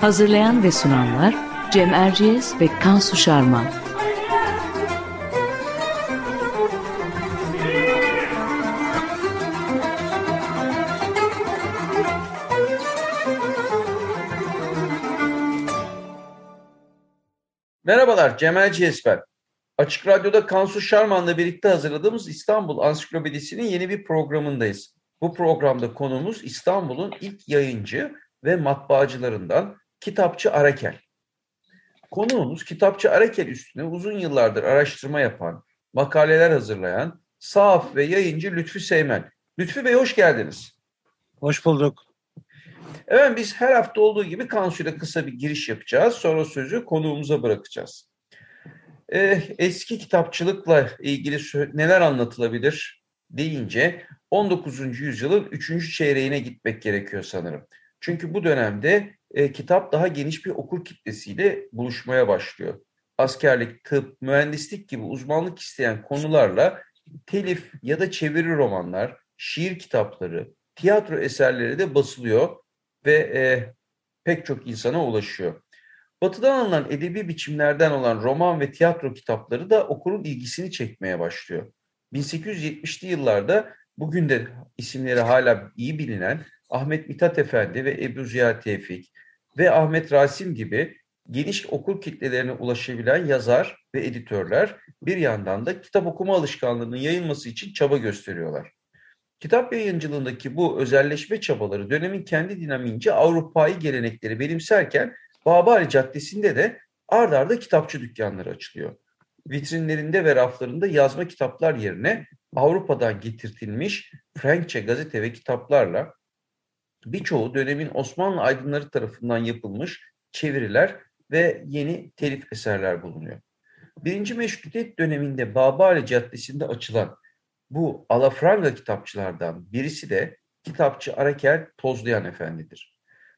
Hazırlayan ve sunanlar Cem Erciyes ve Kansu Şarman. Merhabalar, Cemal Ciyesper. Açık Radyo'da Kansu Şarman'la birlikte hazırladığımız İstanbul Ansiklopedisi'nin yeni bir programındayız. Bu programda konumuz İstanbul'un ilk yayıncı ve matbaacılarından Kitapçı Arakel. Konuğumuz Kitapçı Arakel üstüne uzun yıllardır araştırma yapan, makaleler hazırlayan, sahaf ve yayıncı Lütfü Seymen. Lütfü Bey hoş geldiniz. Hoş bulduk. Evet biz her hafta olduğu gibi Kansu'yla kısa bir giriş yapacağız. Sonra sözü konuğumuza bırakacağız. Ee, eski kitapçılıkla ilgili neler anlatılabilir deyince 19. yüzyılın 3. çeyreğine gitmek gerekiyor sanırım. Çünkü bu dönemde e, kitap daha geniş bir okur kitlesiyle buluşmaya başlıyor. Askerlik, tıp, mühendislik gibi uzmanlık isteyen konularla telif ya da çeviri romanlar, şiir kitapları, tiyatro eserleri de basılıyor ve e, pek çok insana ulaşıyor. Batı'dan alınan edebi biçimlerden olan roman ve tiyatro kitapları da okurun ilgisini çekmeye başlıyor. 1870'li yıllarda bugün de isimleri hala iyi bilinen Ahmet Mithat Efendi ve Ebru Ziya Tevfik ve Ahmet Rasim gibi geniş okul kitlelerine ulaşabilen yazar ve editörler bir yandan da kitap okuma alışkanlığının yayılması için çaba gösteriyorlar. Kitap yayıncılığındaki bu özelleşme çabaları dönemin kendi dinamiğince Avrupa'yı gelenekleri benimserken Babali Caddesi'nde de ard arda kitapçı dükkanları açılıyor. Vitrinlerinde ve raflarında yazma kitaplar yerine Avrupa'dan getirtilmiş Frankçe gazete ve kitaplarla birçoğu dönemin Osmanlı aydınları tarafından yapılmış çeviriler ve yeni telif eserler bulunuyor. Birinci Meşrutiyet döneminde Babali Caddesi'nde açılan bu alafranga kitapçılardan birisi de kitapçı Arakel Tozlayan Efendi'dir.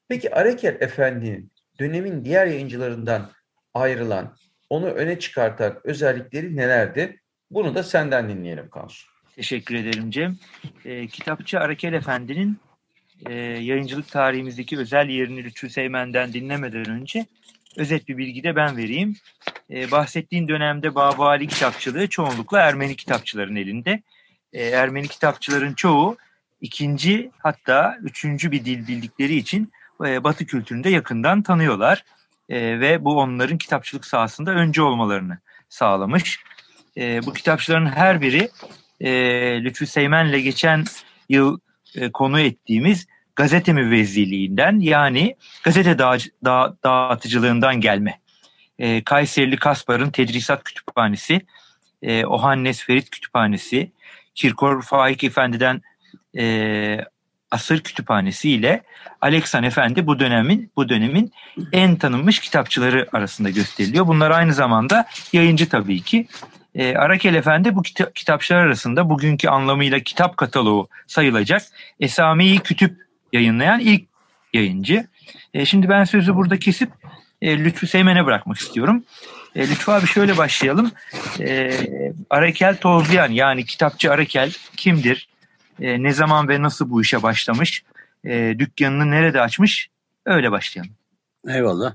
Peki Arakel Efendi'nin dönemin diğer yayıncılarından ayrılan, onu öne çıkartan özellikleri nelerdi? Bunu da senden dinleyelim Kansu. Teşekkür ederim Cem. E, kitapçı Arakel Efendi'nin e, yayıncılık tarihimizdeki özel yerini Lütfü Seymen'den dinlemeden önce özet bir bilgi de ben vereyim. E, bahsettiğin dönemde Babali kitapçılığı çoğunlukla Ermeni kitapçıların elinde. E, Ermeni kitapçıların çoğu ikinci hatta üçüncü bir dil bildikleri için e, Batı kültüründe yakından tanıyorlar. E, ve bu onların kitapçılık sahasında önce olmalarını sağlamış. E, bu kitapçıların her biri e, Lütfü Seymen'le geçen yıl e, konu ettiğimiz gazete müvezziliğinden yani gazete dağ, dağ, dağıtıcılığından gelme. E, Kayserili Kaspar'ın Tedrisat Kütüphanesi, e, Ohannes Ferit Kütüphanesi, Kirkor Faik Efendi'den e, Asır Kütüphanesi ile Aleksan Efendi bu dönemin bu dönemin en tanınmış kitapçıları arasında gösteriliyor. Bunlar aynı zamanda yayıncı tabii ki. E, Arakel Efendi bu kita- kitapçılar arasında bugünkü anlamıyla kitap kataloğu sayılacak Esami-i Kütüp yayınlayan ilk yayıncı. E, şimdi ben sözü burada kesip e, Lütfü Seymen'e bırakmak istiyorum. E, Lütfü abi şöyle başlayalım. E, Arakel Tozlayan yani kitapçı Arakel kimdir? E, ne zaman ve nasıl bu işe başlamış? E, dükkanını nerede açmış? Öyle başlayalım. Eyvallah.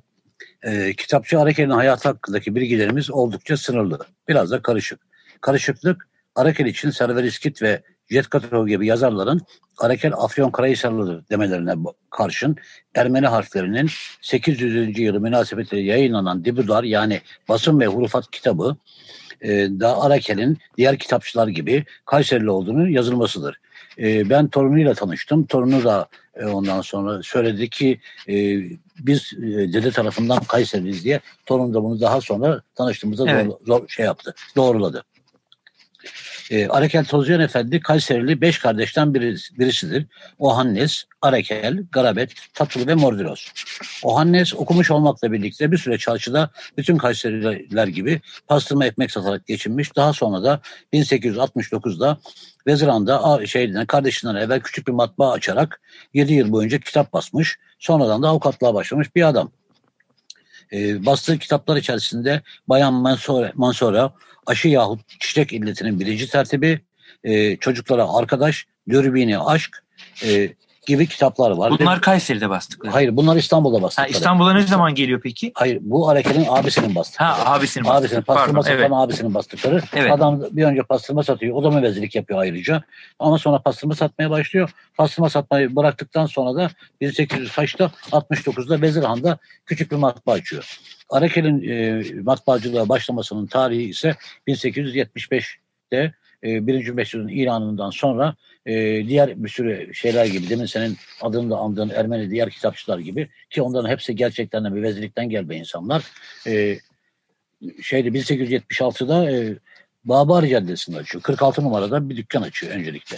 E, kitapçı Arakel'in hayatı hakkındaki bilgilerimiz oldukça sınırlı. Biraz da karışık. Karışıklık Arakel için Server İskit ve Jet Katalog gibi yazarların Arakel Afyon Karahisarlıdır demelerine karşın Ermeni harflerinin 800. yılı münasebetiyle yayınlanan Dibudar yani basın ve hurufat kitabı e, da Arakel'in diğer kitapçılar gibi Kayserili olduğunu yazılmasıdır. E, ben torunuyla tanıştım. Torunu da e, ondan sonra söyledi ki e, biz e, dede tarafından Kayseri'liyiz diye. Torun da bunu daha sonra tanıştığımızda evet. doğru, zor, şey yaptı, doğruladı. E, Arakel Tozyan Efendi Kayserili beş kardeşten birisi, birisidir. Ohannes, Arakel, Garabet, Tatlı ve Mordiros. Ohannes okumuş olmakla birlikte bir süre çarşıda bütün Kayseriler gibi pastırma ekmek satarak geçinmiş. Daha sonra da 1869'da Veziran'da şeyden, kardeşinden evvel küçük bir matbaa açarak 7 yıl boyunca kitap basmış. Sonradan da avukatlığa başlamış bir adam. E, bastığı kitaplar içerisinde Bayan Mansora, Mansora aşı yahut çiçek illetinin birinci tertibi, e, çocuklara arkadaş, dürbini aşk, e, gibi kitaplar var. Bunlar Kayseri'de bastıkları. Hayır bunlar İstanbul'da bastıkları. Ha, İstanbul'a ne zaman geliyor peki? Hayır bu Arakel'in abisinin bastıkları. Ha abisinin bastıkları. Abisinin pastırma satan evet. abisinin bastıkları. Evet. Adam bir önce pastırma satıyor. O da müvezzilik yapıyor ayrıca. Ama sonra pastırma satmaya başlıyor. Pastırma satmayı bıraktıktan sonra da 1800 kaçta 69'da Vezirhan'da küçük bir matbaa açıyor. Arakel'in e, matbaacılığa başlamasının tarihi ise 1875'te e, Birinci Mesud'un ilanından sonra e, diğer bir sürü şeyler gibi demin senin adını da andığın Ermeni diğer kitapçılar gibi ki onların hepsi gerçekten de müvezzilikten gelme insanlar. E, şeyde 1876'da e, Babari Caddesi'nde açıyor. 46 numarada bir dükkan açıyor öncelikle.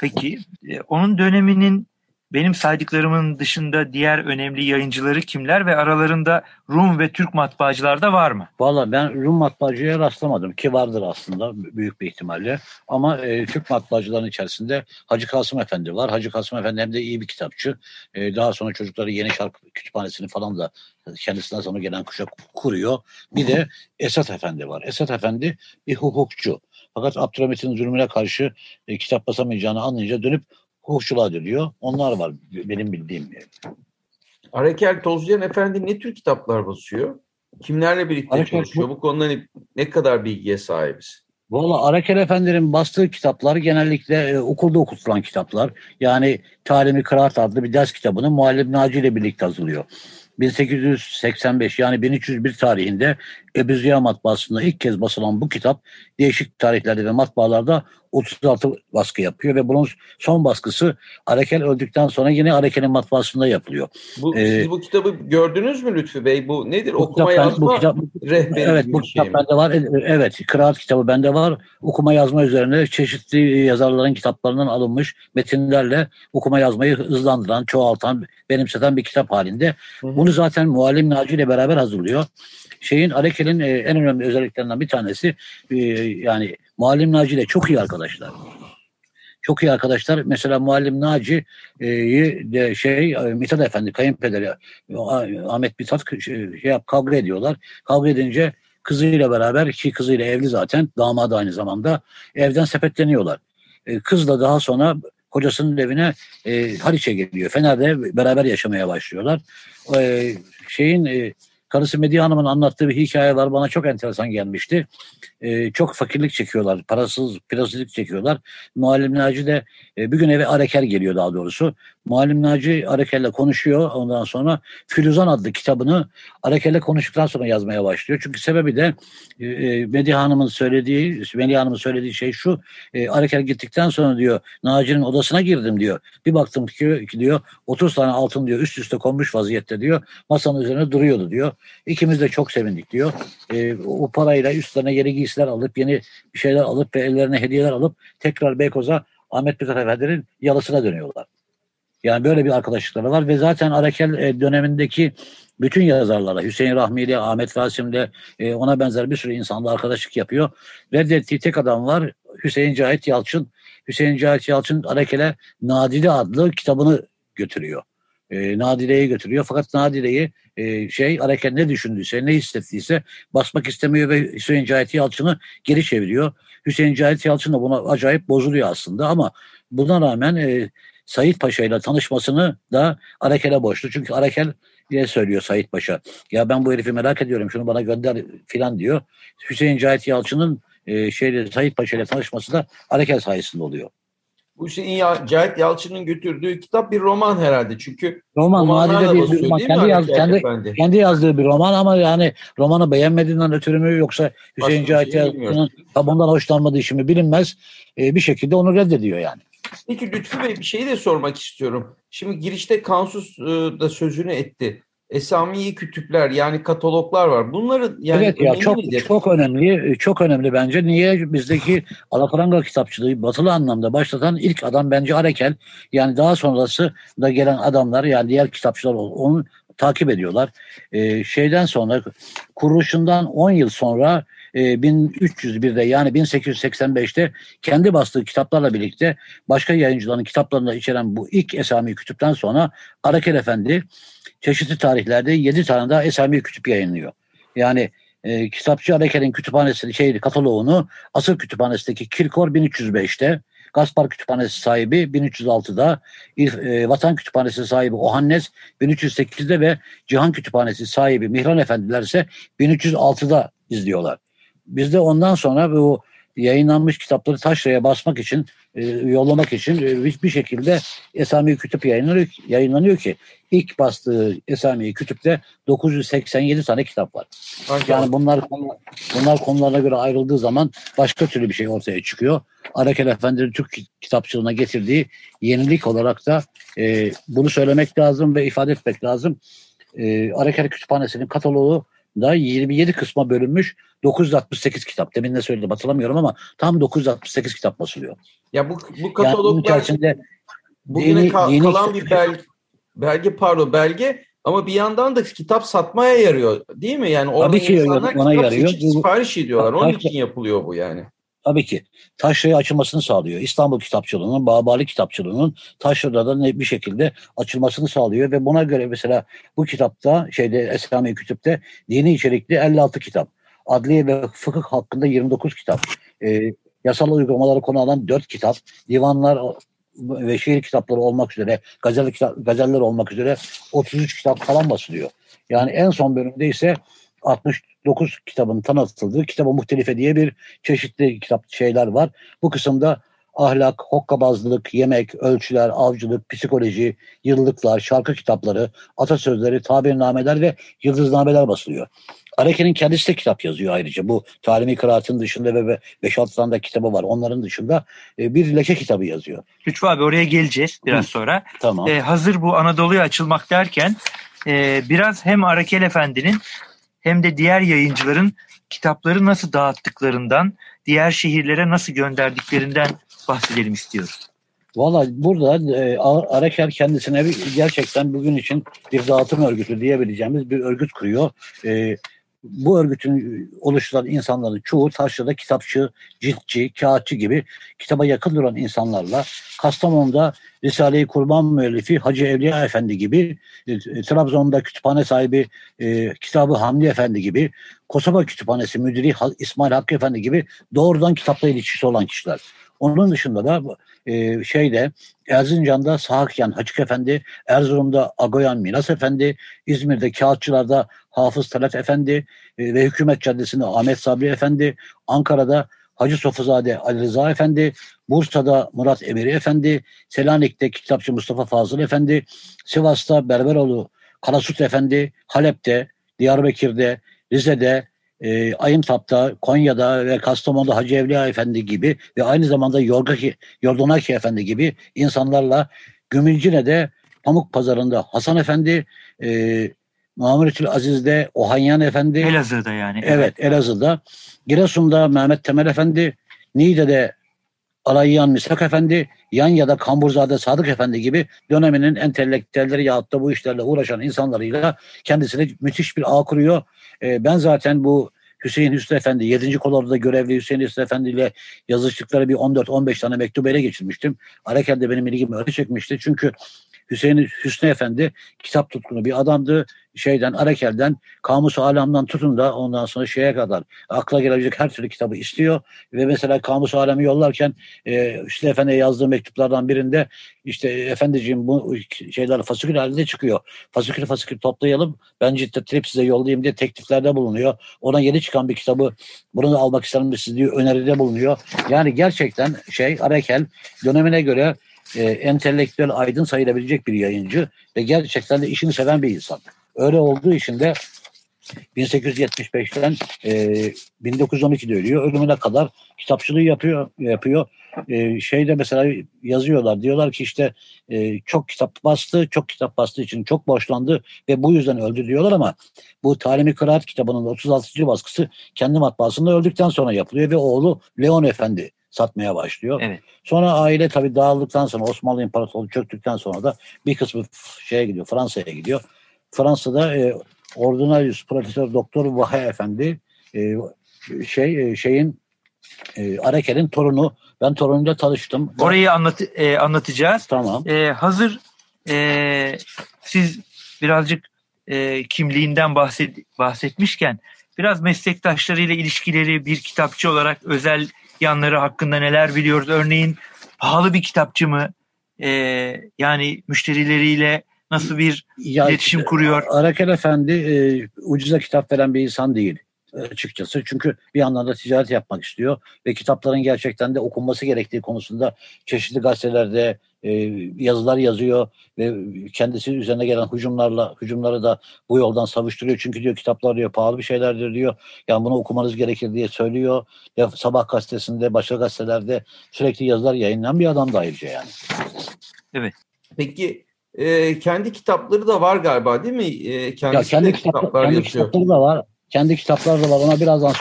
Peki e, onun döneminin benim saydıklarımın dışında diğer önemli yayıncıları kimler ve aralarında Rum ve Türk matbaacılar da var mı? Valla ben Rum matbaacıya rastlamadım ki vardır aslında büyük bir ihtimalle. Ama e, Türk matbaacıların içerisinde Hacı Kasım Efendi var. Hacı Kasım Efendi hem de iyi bir kitapçı. E, daha sonra çocukları Yeni Şarkı Kütüphanesi'ni falan da kendisinden sonra gelen kuşak kuruyor. Bir de Esat Efendi var. Esat Efendi bir hukukçu. Fakat Abdülhamit'in zulmüne karşı e, kitap basamayacağını anlayınca dönüp hukukçuluğa dönüyor. Onlar var benim bildiğim. Arakel Tozcan Efendi ne tür kitaplar basıyor? Kimlerle birlikte Arakel- çalışıyor? Bu konuda ne, ne kadar bilgiye sahibiz? Valla Arakel Efendi'nin bastığı kitaplar genellikle e, okulda okutulan kitaplar. Yani Talimi Kıraat adlı bir ders kitabını Muallim Naci ile birlikte hazırlıyor. 1885 yani 1301 tarihinde Ebu Ziya matbaasında ilk kez basılan bu kitap değişik tarihlerde ve matbaalarda 36 baskı yapıyor ve bunun son baskısı Arakel öldükten sonra yine Arakel'in matbaasında yapılıyor. Bu, Ee, siz bu kitabı gördünüz mü Lütfü Bey? Bu nedir? Bu Okuma kitap yazma bu kitap- rehberi Evet bu şey kitap mi? bende var. E- Evet kıraat kitabı bende var. Okuma yazma üzerine çeşitli yazarların kitaplarından alınmış metinlerle okuma yazmayı hızlandıran, çoğaltan, benimseten bir kitap halinde. Hı hı. Bunu zaten Muallim Naci ile beraber hazırlıyor. Şeyin Arekel'in e, en önemli özelliklerinden bir tanesi e, yani Muallim Naci ile çok iyi arkadaşlar. Çok iyi arkadaşlar. Mesela Muallim Naci'yi de şey e, Mithat Efendi kayınpederi e, Ahmet Mithat şey, şey yap, kavga ediyorlar. Kavga edince kızıyla beraber ki kızıyla evli zaten damadı aynı zamanda evden sepetleniyorlar. E, Kız da daha sonra kocasının evine e, Haliç'e geliyor. Fener'de beraber yaşamaya başlıyorlar. E, şeyin e, karısı Medya Hanım'ın anlattığı bir hikaye var. Bana çok enteresan gelmişti. E, çok fakirlik çekiyorlar. Parasız, pirasızlık çekiyorlar. Muallim Naci de e, bir gün eve Arekel geliyor daha doğrusu. Muallim Naci Arekel'le konuşuyor. Ondan sonra Filuzan adlı kitabını Arekel'le konuştuktan sonra yazmaya başlıyor. Çünkü sebebi de e, e, Medya Hanım'ın söylediği, Medya Hanım'ın söylediği şey şu. E, Arekel gittikten sonra diyor Naci'nin odasına girdim diyor. Bir baktım ki diyor 30 tane altın diyor üst üste konmuş vaziyette diyor. Masanın üzerine duruyordu diyor. İkimiz de çok sevindik diyor. E, o parayla üstlerine yeni giysiler alıp yeni bir şeyler alıp ve ellerine hediyeler alıp tekrar Beykoz'a Ahmet Mithat Efendi'nin yalısına dönüyorlar. Yani böyle bir arkadaşlıkları var ve zaten Arakel e, dönemindeki bütün yazarlara Hüseyin Rahmi'yle, Ahmet Rasim'le e, ona benzer bir sürü insanla arkadaşlık yapıyor. Reddettiği tek adam var Hüseyin Cahit Yalçın. Hüseyin Cahit Yalçın Arakel'e Nadide adlı kitabını götürüyor. E, Nadide'yi götürüyor fakat Nadide'yi e, şey Arakel ne düşündüyse, ne hissettiyse basmak istemiyor ve Hüseyin Cahit Yalçın'ı geri çeviriyor. Hüseyin Cahit Yalçın da buna acayip bozuluyor aslında ama buna rağmen e, Sayit Paşa ile tanışmasını da Arakel'e borçlu. Çünkü Arakel diye söylüyor Sayit Paşa. Ya ben bu herifi merak ediyorum şunu bana gönder filan diyor. Hüseyin Cahit Yalçın'ın e, şeyle Sayit Paşa ile tanışması da Arakel sayesinde oluyor. Bu Hüseyin Cahit Yalçın'ın götürdüğü kitap bir roman herhalde. Çünkü Roman Nadide bir, basıyor roman. Kendi, yaz, kendi, Efendi? kendi yazdığı bir roman ama yani romanı beğenmediğinden ötürü mü yoksa Hüseyin bir Cahit şey Yalçın'ın tabandan hoşlanmadığı için mi bilinmez. E, bir şekilde onu reddediyor yani. Peki Lütfü Bey bir şey de sormak istiyorum. Şimdi girişte Kansus e, da sözünü etti. Esami kütüpler yani kataloglar var. Bunları yani evet ya çok çok önemli çok önemli bence. Niye bizdeki alafranga kitapçılığı batılı anlamda başlatan ilk adam bence Arekel. Yani daha sonrası da gelen adamlar yani diğer kitapçılar onu takip ediyorlar. Ee, şeyden sonra kuruluşundan 10 yıl sonra 1301'de e, yani 1885'te kendi bastığı kitaplarla birlikte başka yayıncıların kitaplarında içeren bu ilk Esami Kütüp'ten sonra Arakel Efendi çeşitli tarihlerde 7 tane daha Esami Kütüp yayınlıyor. Yani e, Kitapçı Arakel'in kütüphanesi şeydi kataloğunu Asır Kütüphanesi'ndeki Kirkor 1305'te Gaspar Kütüphanesi sahibi 1306'da, e, Vatan Kütüphanesi sahibi Ohannes 1308'de ve Cihan Kütüphanesi sahibi Mihran Efendiler ise 1306'da izliyorlar. Biz de ondan sonra bu yayınlanmış kitapları taşraya basmak için, e, yollamak için e, bir şekilde Esami Kütüp yayınlanıyor, yayınlanıyor ki ilk bastığı Esami Kütüp'te 987 tane kitap var. Aynen. Yani bunlar bunlar konularına göre ayrıldığı zaman başka türlü bir şey ortaya çıkıyor. Arakel Efendi'nin Türk kitapçılığına getirdiği yenilik olarak da e, bunu söylemek lazım ve ifade etmek lazım. E, Arakel Kütüphanesi'nin kataloğu da 27 kısma bölünmüş 968 kitap. Demin de söyledim hatırlamıyorum ama tam 968 kitap basılıyor. Ya bu bu kataloglar yani bugüne dini, ka- dini, kalan bir belge, belge pardon belge ama bir yandan da kitap satmaya yarıyor değil mi? Yani orada Tabii ki insanlar ona kitap yarıyor. sipariş ediyorlar. Onun için yapılıyor bu yani. Tabii ki. Taşra'ya açılmasını sağlıyor. İstanbul Kitapçılığı'nın, Babali Kitapçılığı'nın Taşra'da da bir şekilde açılmasını sağlıyor ve buna göre mesela bu kitapta şeyde Esrami Kütüp'te dini içerikli 56 kitap. Adliye ve fıkıh hakkında 29 kitap. E, yasal uygulamaları konu alan 4 kitap. Divanlar ve şiir kitapları olmak üzere, gazel kitap, gazeller olmak üzere 33 kitap falan basılıyor. Yani en son bölümde ise 69 kitabın tanıtıldığı Kitabı Muhtelife diye bir çeşitli kitap şeyler var. Bu kısımda ahlak, hokkabazlık, yemek, ölçüler, avcılık, psikoloji, yıllıklar, şarkı kitapları, atasözleri, tabirnameler ve yıldıznameler basılıyor. Areke'nin kendisi de kitap yazıyor ayrıca. Bu talimi kıraatın dışında ve 5-6 tane de kitabı var. Onların dışında e, bir leke kitabı yazıyor. Lütfü abi oraya geleceğiz biraz Hı. sonra. Tamam. Ee, hazır bu Anadolu'ya açılmak derken e, biraz hem Arakel Efendi'nin hem de diğer yayıncıların kitapları nasıl dağıttıklarından, diğer şehirlere nasıl gönderdiklerinden bahsedelim istiyoruz. Valla burada e, Araker kendisine bir, gerçekten bugün için bir dağıtım örgütü diyebileceğimiz bir örgüt kuruyor. E, bu örgütün oluşturan insanların çoğu Taşra'da kitapçı, ciltçi, kağıtçı gibi kitaba yakın duran insanlarla Kastamonu'da Risale-i Kurban müellifi Hacı Evliya Efendi gibi, e, Trabzon'da kütüphane sahibi e, Kitabı Hamdi Efendi gibi, Kosova Kütüphanesi müdürü İsmail Hakkı Efendi gibi doğrudan kitapla ilişkisi olan kişiler. Onun dışında da e, şeyde Erzincan'da Sahakyan Hacık Efendi, Erzurum'da Agoyan Minas Efendi, İzmir'de Kağıtçılar'da Hafız Talat Efendi e, ve Hükümet Caddesi'nde Ahmet Sabri Efendi, Ankara'da Hacı Sofuzade Ali Rıza Efendi, Bursa'da Murat Emiri Efendi, Selanik'te Kitapçı Mustafa Fazıl Efendi, Sivas'ta Berberoğlu Karasut Efendi, Halep'te, Diyarbakır'da, Rize'de, e, Ayıntap'ta, Konya'da ve Kastamonu'da Hacı Evliya Efendi gibi ve aynı zamanda Yorgaki, Yordonaki Efendi gibi insanlarla Gümülcine'de Pamuk Pazarı'nda Hasan Efendi, e, Muhammedül Aziz'de Ohanyan Efendi. Elazığ'da yani. Evet, Elazığ'da. Giresun'da Mehmet Temel Efendi, Niğde'de Alayyan Misak Efendi, Yanya'da Kamburzade Sadık Efendi gibi döneminin entelektüelleri yahut da bu işlerle uğraşan insanlarıyla kendisine müthiş bir ağ kuruyor. Ee, ben zaten bu Hüseyin Hüsnü Efendi, 7. kolorda görevli Hüseyin Hüsnü Efendi ile yazıştıkları bir 14-15 tane mektup ele geçirmiştim. Arakel de benim ilgimi öyle çekmişti. Çünkü Hüseyin Hüsnü Efendi kitap tutkunu bir adamdı. Şeyden, Arakel'den, Kamus Alam'dan tutun da ondan sonra şeye kadar akla gelebilecek her türlü kitabı istiyor. Ve mesela Kamus Alam'ı yollarken e, Hüsnü Efendi'ye yazdığı mektuplardan birinde işte efendiciğim bu şeyler fasikül halinde çıkıyor. Fasikül fasikül toplayalım. Ben ciddetleyip size yollayayım diye tekliflerde bulunuyor. Ona yeni çıkan bir kitabı bunu da almak isterim siz diyor öneride bulunuyor. Yani gerçekten şey Arakel dönemine göre e, entelektüel aydın sayılabilecek bir yayıncı ve gerçekten de işini seven bir insan. Öyle olduğu için de 1875'ten e, 1912'de ölüyor. Ölümüne kadar kitapçılığı yapıyor. yapıyor. e, şeyde mesela yazıyorlar. Diyorlar ki işte e, çok kitap bastı, çok kitap bastığı için çok borçlandı ve bu yüzden öldü diyorlar ama bu Talimi Kıraat kitabının 36. baskısı kendi matbaasında öldükten sonra yapılıyor ve oğlu Leon Efendi satmaya başlıyor. Evet. Sonra aile tabii dağıldıktan sonra Osmanlı İmparatorluğu çöktükten sonra da bir kısmı şeye gidiyor, Fransa'ya gidiyor. Fransa'da e, Ordinarius Profesör Doktor Vahe Efendi e, şey e, şeyin e, Arakel'in torunu. Ben torunuyla tanıştım. Orayı anlat, e, anlatacağız. Tamam. E, hazır e, siz birazcık e, kimliğinden bahset, bahsetmişken biraz meslektaşlarıyla ilişkileri bir kitapçı olarak özel yanları hakkında neler biliyoruz? Örneğin pahalı bir kitapçı mı? E, yani müşterileriyle nasıl bir Ya, iletişim kuruyor? Arakel Efendi e, ucuza kitap veren bir insan değil açıkçası. Çünkü bir yandan da ticaret yapmak istiyor ve kitapların gerçekten de okunması gerektiği konusunda çeşitli gazetelerde e, yazılar yazıyor ve kendisi üzerine gelen hücumlarla hücumları da bu yoldan savuşturuyor. Çünkü diyor kitaplar diyor pahalı bir şeylerdir diyor. Yani bunu okumanız gerekir diye söylüyor. Ya, sabah gazetesinde, başka gazetelerde sürekli yazılar yayınlayan bir adam da ayrıca yani. Peki e, kendi kitapları da var galiba değil mi? E, kendisi Ya kendi, de kitaplar, kitaplar kendi yazıyor. kitapları da var. Kendi kitapları da var. Ona birazdan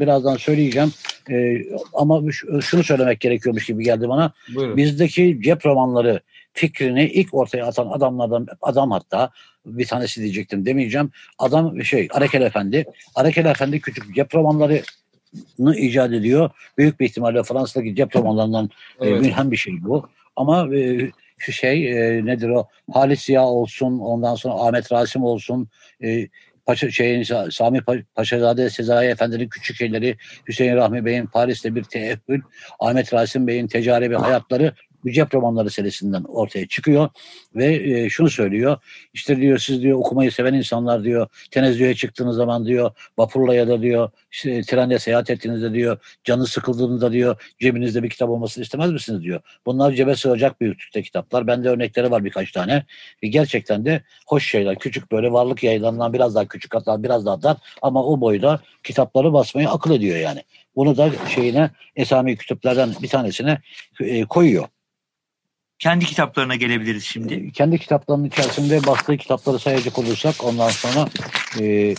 birazdan söyleyeceğim. Ee, ama şunu söylemek gerekiyormuş gibi geldi bana. Buyurun. Bizdeki cep romanları fikrini ilk ortaya atan adamlardan adam hatta bir tanesi diyecektim demeyeceğim. Adam şey Arakel Efendi. Arakel Efendi küçük cep romanlarını icat ediyor. Büyük bir ihtimalle Fransa'daki cep romanlarından e, Evet. mülhem bir şey bu. Ama e, şu şey e, nedir o Halis Ziya olsun ondan sonra Ahmet Rasim olsun e, Paşa, şeyin, Sami Pa- Paşazade Sezai Efendi'nin küçük şeyleri Hüseyin Rahmi Bey'in Paris'te bir teeffül Ahmet Rasim Bey'in tecari hayatları bu cep romanları serisinden ortaya çıkıyor ve e, şunu söylüyor işte diyor siz diyor okumayı seven insanlar diyor tenezzühe çıktığınız zaman diyor vapurla ya da diyor işte, trende seyahat ettiğinizde diyor canı sıkıldığında diyor cebinizde bir kitap olmasını istemez misiniz diyor. Bunlar cebe sığacak büyüklükte kitaplar. Bende örnekleri var birkaç tane. Ve gerçekten de hoş şeyler. Küçük böyle varlık yayınlarından biraz daha küçük hatta biraz daha dar ama o boyda kitapları basmayı akıl ediyor yani. Bunu da şeyine Esami kütüplerden bir tanesine e, koyuyor. Kendi kitaplarına gelebiliriz şimdi. E, kendi kitaplarının içerisinde bastığı kitapları sayacak olursak ondan sonra e,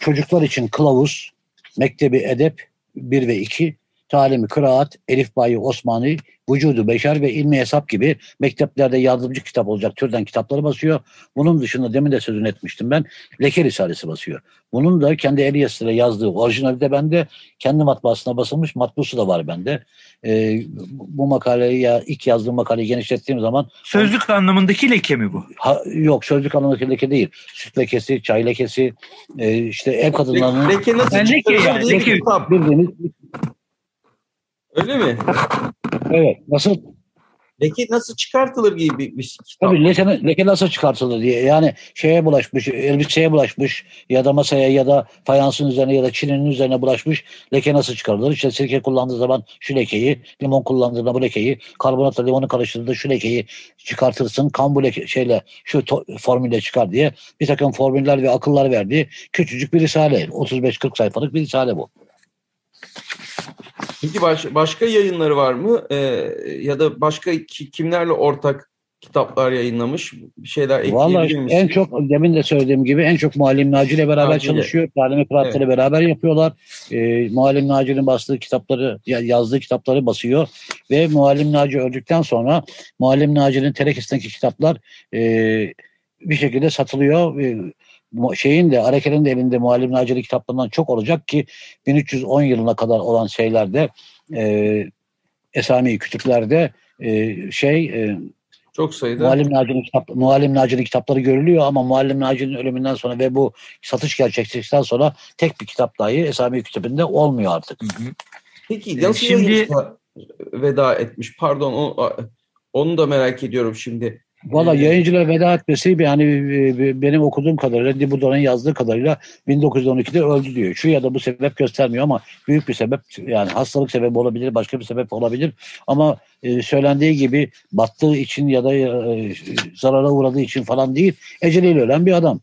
çocuklar için kılavuz, Mektebi Edep 1 ve 2, Talimi Kıraat, Elif Bayi Osmani, Vücudu Beşer ve İlmi Hesap gibi mekteplerde yardımcı kitap olacak türden kitapları basıyor. Bunun dışında demin de sözünü etmiştim ben. Leke Risalesi basıyor. Bunun da kendi el yazısıyla yazdığı orijinali de bende. Kendi matbaasına basılmış matbusu da var bende. E, bu makaleyi ya ilk yazdığım makaleyi genişlettiğim zaman Sözlük anlamındaki leke mi bu? Ha, yok sözlük anlamındaki leke değil. Süt lekesi, çay lekesi, e, işte ev kadınlarının Leke nasıl leke bir leke- kitap. bildiğimiz Öyle mi? evet nasıl Leke nasıl çıkartılır gibi bir, bir kitap. tabii leke, leke nasıl çıkartılır diye yani şeye bulaşmış, elbiseye bulaşmış ya da masaya ya da fayansın üzerine ya da çininin üzerine bulaşmış leke nasıl çıkarılır? İşte sirke kullandığı zaman şu lekeyi, limon kullandığında bu lekeyi, karbonatla limonu karıştırdığında şu lekeyi çıkartırsın. Kan bu leke, şeyle şu to- formülle çıkar diye bir takım formüller ve akıllar verdiği küçücük bir risale. 35-40 sayfalık bir risale bu. Peki baş- başka yayınları var mı? Ee, ya da başka ki- kimlerle ortak kitaplar yayınlamış? Bir şeyler ekleyebilir misin? en çok demin de söylediğim gibi en çok Muallim Naci ile beraber Naci çalışıyor. Talimi Kıraat'la ile beraber yapıyorlar. Ee, Muallim Naci'nin bastığı kitapları, ya- yazdığı kitapları basıyor. Ve Muallim Naci öldükten sonra Muallim Naci'nin Terekis'teki kitaplar e, bir şekilde satılıyor. E, şeyin de Arekel'in de elinde Muallim Naci'nin kitaplarından çok olacak ki 1310 yılına kadar olan şeylerde e, Esami kütüplerde e, şey e, Çok sayıda. Muallim Naci'nin kitap, Muallim Naci'nin kitapları görülüyor ama Muallim Naci'nin ölümünden sonra ve bu satış gerçekleştikten sonra tek bir kitap dahi Esami Kütübü'nde olmuyor artık. Peki Ee, nasıl şimdi- veda etmiş? Pardon o, onu da merak ediyorum şimdi. Valla Ee, yayıncılar veda etmesi yani benim okuduğum kadarıyla Dibudon'un yazdığı kadarıyla 1912'de öldü diyor. Şu ya da bu sebep göstermiyor ama büyük bir sebep yani hastalık sebebi olabilir, başka bir sebep olabilir. Ama e, söylendiği gibi battığı için ya da e, zarara uğradığı için falan değil, eceliyle ölen bir adam.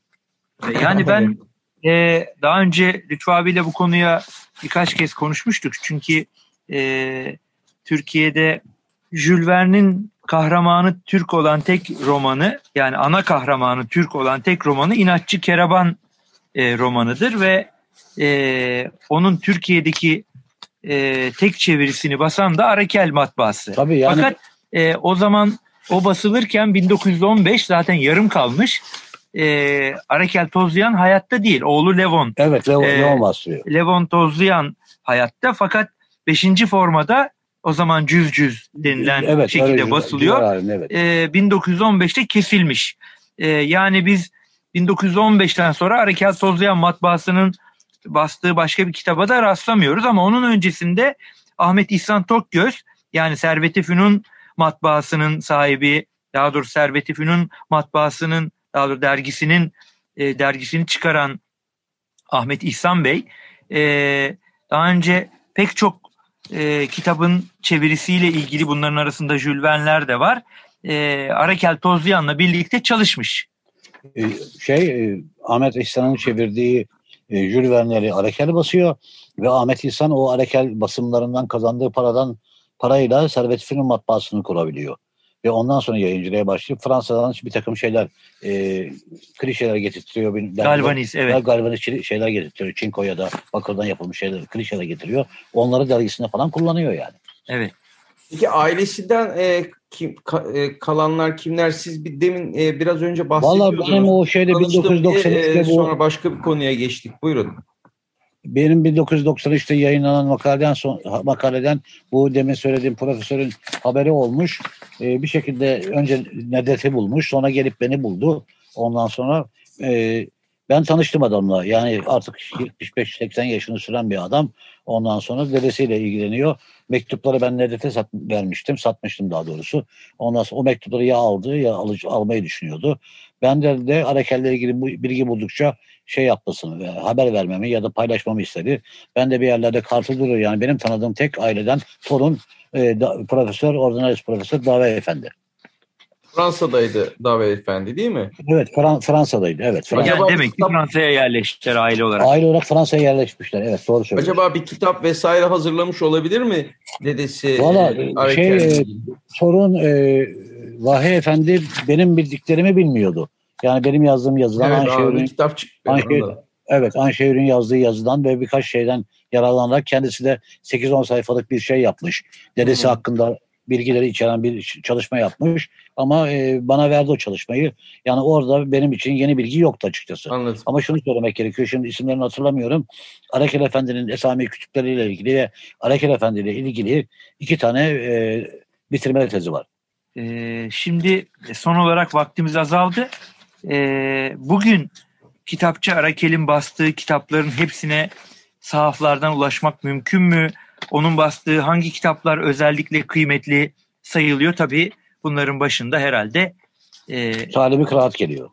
Yani ben e, daha önce Lütfü abiyle bu konuya birkaç kez konuşmuştuk. Çünkü e, Türkiye'de Jules Verne'in kahramanı Türk olan tek romanı yani ana kahramanı Türk olan tek romanı İnatçı Keraban e, romanıdır ve e, onun Türkiye'deki e, tek çevirisini basan da Arakel matbaası. Tabii yani Fakat e, o zaman o basılırken 1915 zaten yarım kalmış. E, Arakel Tozlayan hayatta değil. Oğlu Levon. evet Leo, e, Leon bastırıyor. Levon Tozlayan hayatta fakat 5. formada o zaman cüz cüz denilen evet, şekilde öyle- basılıyor. halinde, evet. E, 1915'te kesilmiş. E, yani biz 1915'ten sonra Arakel Tozlayan matbaasının bastığı başka bir kitaba da rastlamıyoruz ama onun öncesinde Ahmet İhsan Tokgöz yani Servet-i Fünun matbaasının sahibi daha doğrusu Servet-i Fünun matbaasının daha doğrusu dergisinin e, dergisini çıkaran Ahmet İhsan Bey e, daha önce pek çok e, kitabın çevirisiyle ilgili bunların arasında Jules Verne'ler de var. E, Arakel Tozlayan'la birlikte çalışmış. E, şey e, Ahmet İhsan'ın çevirdiği e, Jules Verne'leri Arakel basıyor ve Ahmet İhsan o Arakel basımlarından kazandığı paradan parayla Servet Film matbaasını kurabiliyor. Ve ondan sonra yayıncılığa başlıyor. Fransa'dan bir takım şeyler e, klişeler getirtiyor. Galvaniz evet. Galvaniz şeyler getiriyor. Çinko ya da bakırdan yapılmış şeyler, klişeler getiriyor. Onları dergisinde falan kullanıyor yani. Evet. Peki ailesinden e, kim, ka- e, kalanlar kimler? Siz bir demin e, biraz önce Vallahi bahsediyordunuz. benim o şeyde Tanıştım diye, 1993'te e, bu sonra başka bir konuya geçtik. Buyurun. Benim 1993'te yayınlanan makaleden son, makaleden bu demin söylediğim profesörün haberi olmuş. Ee, bir şekilde önce Nedret'i bulmuş, sonra gelip beni buldu. Ondan sonra e, ben tanıştım adamla. Yani artık 75-80 yaşını süren bir adam. Ondan sonra dedesiyle ilgileniyor. Mektupları ben Nedret'e sat, vermiştim, satmıştım daha doğrusu. Ondan sonra o mektupları ya aldı ya alıcı, almayı düşünüyordu. Ben de, de Arakel'le ilgili bu, bilgi buldukça şey yapmasını, e, haber vermemi ya da paylaşmamı istedi. Ben de bir yerlerde kartı duruyor. Yani benim tanıdığım tek aileden torun e, da, profesör, ordinalis profesör Dave Efendi. Fransa'daydı Dave Efendi değil mi? Evet Fran- Fransa'daydı. Evet. Fransa. Yani demek ki Fransa'ya yerleştiler aile olarak. Aile olarak Fransa'ya yerleşmişler. Evet doğru söylüyorsun. Acaba bir kitap vesaire hazırlamış olabilir mi dedesi? Valla, e, şey, e, Torun e, Vahiy Efendi benim bildiklerimi bilmiyordu. Yani benim yazdığım yazıdan evet, Anşehir'in kitap çıktı. Anşehir-. Evet Anşehir'in yazdığı yazıdan ve birkaç şeyden yararlanarak kendisi de 8-10 sayfalık bir şey yapmış. Dedesi Hı. hakkında bilgileri içeren bir çalışma yapmış. Ama e, bana verdi o çalışmayı. Yani orada benim için yeni bilgi yoktu açıkçası. Anladım. Ama şunu söylemek gerekiyor. Şimdi isimlerini hatırlamıyorum. Arakel Efendi'nin Esami Kütüpleriyle ilgili ve Arakel Efendi ile ilgili iki tane e, bitirme tezi var. Ee, şimdi son olarak vaktimiz azaldı. Ee, bugün kitapçı Arakel'in bastığı kitapların hepsine sahaflardan ulaşmak mümkün mü? Onun bastığı hangi kitaplar özellikle kıymetli sayılıyor? Tabii bunların başında herhalde e, Talibi kıraat geliyor.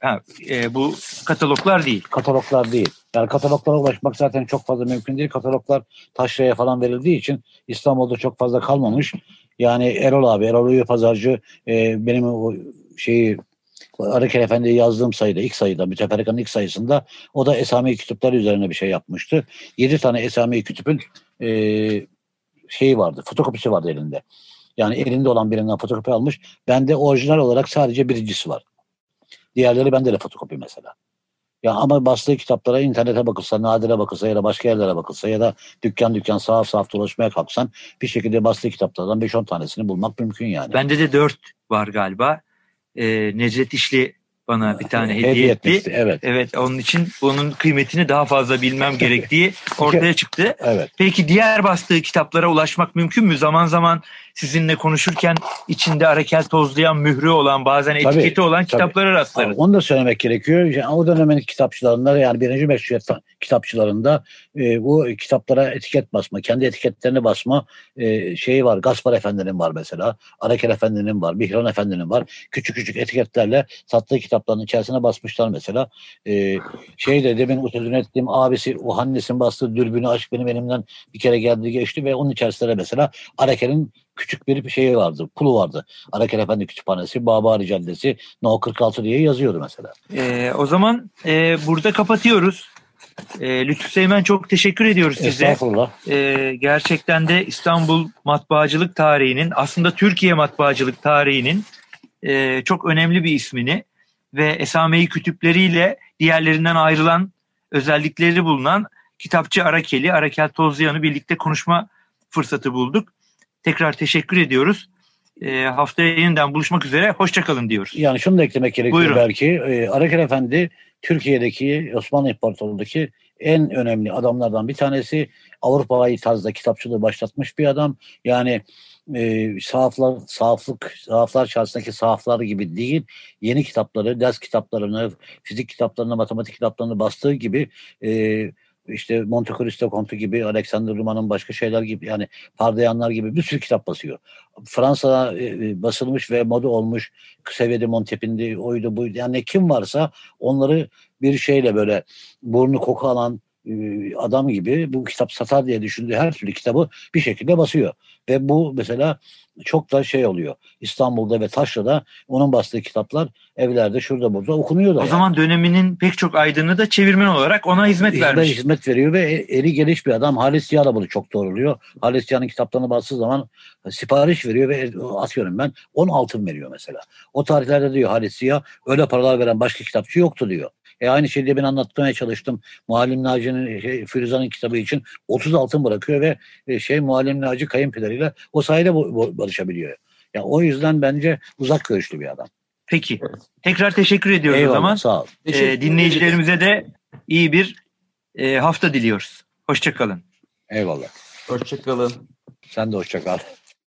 ha, e, bu kataloglar değil. Kataloglar değil. Yani kataloglara ulaşmak zaten çok fazla mümkün değil. Kataloglar taşraya falan verildiği için İstanbul'da çok fazla kalmamış. Yani Erol abi, Erol Uyur Pazarcı e, benim o şeyi Arakel Efendi'ye yazdığım sayıda, ilk sayıda, Müteferrika'nın ilk sayısında o da Esami Kütüpleri üzerine bir şey yapmıştı. Yedi tane Esami Kütüp'ün e, şeyi vardı, fotokopisi vardı elinde. Yani elinde olan birinden fotokopi almış. Bende orijinal olarak sadece birincisi var. Diğerleri bende de fotokopi mesela. Ya ama bastığı kitaplara internete bakılsa, nadire bakılsa ya da başka yerlere bakılsa ya da dükkan dükkan sahaf sahaf dolaşmaya kalksan bir şekilde bastığı kitaplardan 5-10 tanesini bulmak mümkün yani. Bende de dört var galiba. Ee, Necdet İşli bana bir tane hediye, etti. etmişti, Evet, Evet onun için bunun kıymetini daha fazla bilmem gerektiği ortaya çıktı. evet. Peki diğer bastığı kitaplara ulaşmak mümkün mü? Zaman zaman sizinle konuşurken içinde Arakel tozlayan mührü olan bazen Tabii, etiketi olan kitaplara rastlarız. Onu da söylemek gerekiyor. Yani o dönemin kitapçılarında yani birinci meşruiyet kitapçılarında e, bu kitaplara etiket basma, kendi etiketlerini basma e, şeyi var. Gaspar Efendi'nin var mesela. Arakel Efendi'nin var. Mihran Efendi'nin var. Küçük küçük etiketlerle sattığı kitapların içerisine basmışlar mesela. E, şey de demin sözünü ettiğim abisi o Hannes'in bastığı dürbünü aşk benim elimden bir kere geldi geçti ve onun içerisinde mesela Arakel'in küçük bir şeyi vardı, pulu vardı. Arakel Efendi Kütüphanesi, Babari Caddesi, No 46 diye yazıyordu mesela. Ee, o zaman e, burada kapatıyoruz. E, Lütfü Seymen çok teşekkür ediyoruz size. Estağfurullah. E, gerçekten de İstanbul matbaacılık tarihinin aslında Türkiye matbaacılık tarihinin e, çok önemli bir ismini ve esame-i kütüpleriyle diğerlerinden ayrılan özellikleri bulunan kitapçı Arakeli, Arakel Tozlayan'ı birlikte konuşma fırsatı bulduk. Tekrar teşekkür ediyoruz. E, haftaya yeniden buluşmak üzere. Hoşçakalın diyoruz. Yani şunu da eklemek gerekiyor Buyurun. belki. E, Arakel Efendi Türkiye'deki Osmanlı İmparatorluğu'ndaki en önemli adamlardan bir tanesi. Avrupa'yı tarzda kitapçılığı başlatmış bir adam. Yani e, sahaflar, sahaflık, sahaflar çarşısındaki sahaflar gibi değil. Yeni kitapları, ders kitaplarını, fizik kitaplarını, matematik kitaplarını bastığı gibi e, işte Monte Cristo Kontu gibi, Alexander Dumas'ın başka şeyler gibi yani Pardayanlar gibi bir sürü kitap basıyor. Fransa'da e, basılmış ve moda olmuş seviyede Montepin'di, oydu buydu. Yani kim varsa onları bir şeyle böyle burnu koku alan e, adam gibi bu kitap satar diye düşündüğü her türlü kitabı bir şekilde basıyor. Ve bu mesela çok da şey oluyor. İstanbul'da ve Taşra'da onun bastığı kitaplar evlerde şurada burada okunuyor da. O yani. zaman döneminin pek çok aydını da çevirmen olarak ona hizmet hizmet, vermiş. hizmet veriyor ve e- eli geniş bir adam. Halis Ziya da bunu çok doğruluyor. Halis Ziya'nın kitaplarını bastığı zaman sipariş veriyor ve atıyorum ben 10 altın veriyor mesela. O tarihlerde diyor Halis Ziya öyle paralar veren başka kitapçı yoktu diyor. E aynı şeyi ben anlatmaya çalıştım. Muallim Naci'nin şey, Firuza'nın kitabı için 30 altın bırakıyor ve e, şey Muallim Naci kayınpederiyle o sayede bu, bu- barışabiliyor. Yani o yüzden bence uzak görüşlü bir adam. Peki. Tekrar teşekkür ediyoruz Eyvallah o zaman. sağ ol. Ee, dinleyicilerimize de iyi bir e, hafta diliyoruz. Hoşçakalın. Eyvallah. Hoşçakalın. Sen de hoşça kal.